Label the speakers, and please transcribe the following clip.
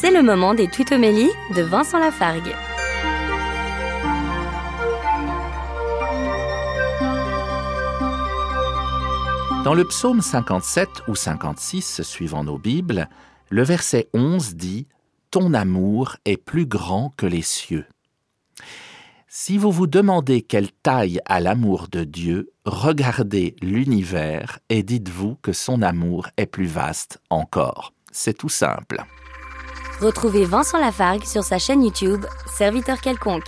Speaker 1: C'est le moment des tutomélies de Vincent Lafargue.
Speaker 2: Dans le psaume 57 ou 56, suivant nos Bibles, le verset 11 dit Ton amour est plus grand que les cieux. Si vous vous demandez quelle taille a l'amour de Dieu, regardez l'univers et dites-vous que son amour est plus vaste encore. C'est tout simple.
Speaker 1: Retrouvez Vincent Lafargue sur sa chaîne YouTube, Serviteur quelconque.